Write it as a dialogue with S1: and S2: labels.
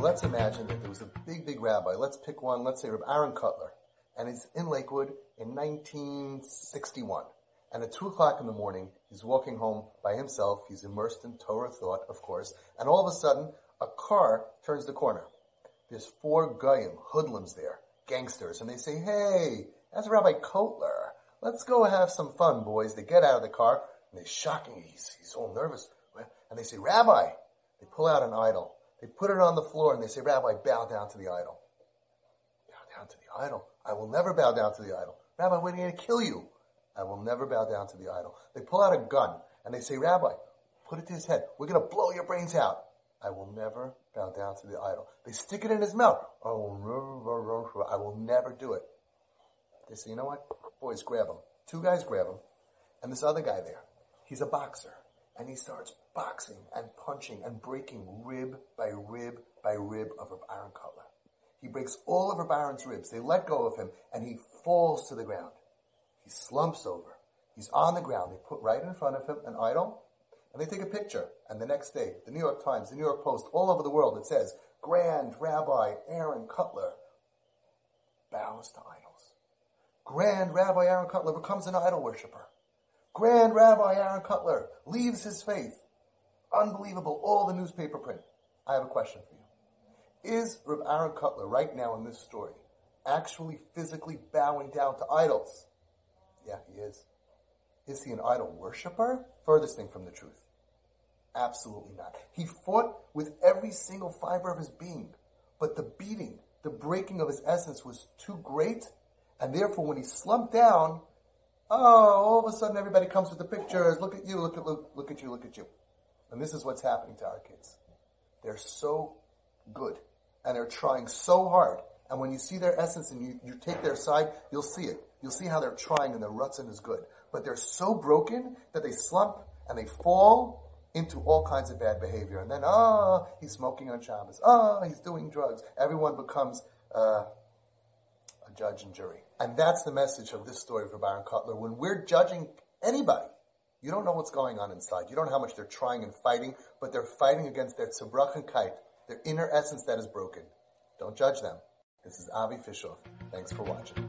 S1: let's imagine that there was a big, big rabbi. Let's pick one. Let's say Rabbi Aaron Kotler. And he's in Lakewood in 1961. And at 2 o'clock in the morning, he's walking home by himself. He's immersed in Torah thought, of course. And all of a sudden, a car turns the corner. There's four goyim, hoodlums there, gangsters. And they say, hey, that's Rabbi Kotler. Let's go have some fun, boys. They get out of the car. And they shocking. He's, he's all nervous. And they say, Rabbi. They pull out an idol. They put it on the floor and they say, Rabbi, bow down to the idol. Bow down to the idol. I will never bow down to the idol. Rabbi, we're going to kill you. I will never bow down to the idol. They pull out a gun and they say, Rabbi, put it to his head. We're going to blow your brains out. I will never bow down to the idol. They stick it in his mouth. I will never, I will never do it. They say, you know what? Boys, grab him. Two guys grab him. And this other guy there, he's a boxer. And he starts boxing and punching and breaking rib by rib by rib of Aaron Kotler. He breaks all of Aaron's ribs. They let go of him and he falls to the ground. He slumps over. He's on the ground. They put right in front of him an idol and they take a picture. And the next day, the New York Times, the New York Post, all over the world, it says, Grand Rabbi Aaron Kotler bows to idols. Grand Rabbi Aaron Kotler becomes an idol worshiper. Grand Rabbi Aaron Kotler leaves his faith. Unbelievable. All the newspaper print. I have a question for you. Is Reb Aaron Kotler right now in this story actually physically bowing down to idols? Yeah, he is. Is he an idol worshiper? Furthest thing from the truth. Absolutely not. He fought with every single fiber of his being, but the beating, the breaking of his essence was too great, and therefore when he slumped down, oh, all of a sudden everybody comes with the pictures. Look at you, look at look, look at you, look at you. And this is what's happening to our kids. They're so good, and they're trying so hard. And when you see their essence and you, you take their side, you'll see it. You'll see how they're trying and their rutzin is good. But they're so broken that they slump and they fall into all kinds of bad behavior. And then, ah, oh, he's smoking on Shabbos. Ah, oh, he's doing drugs. Everyone becomes uh, a judge and jury. And that's the message of this story for Byron Kotler. When we're judging anybody, you don't know what's going on inside. You don't know how much they're trying and fighting, but they're fighting against their tzibruch their inner essence that is broken. Don't judge them. This is Avi Fishoff. Thanks for watching.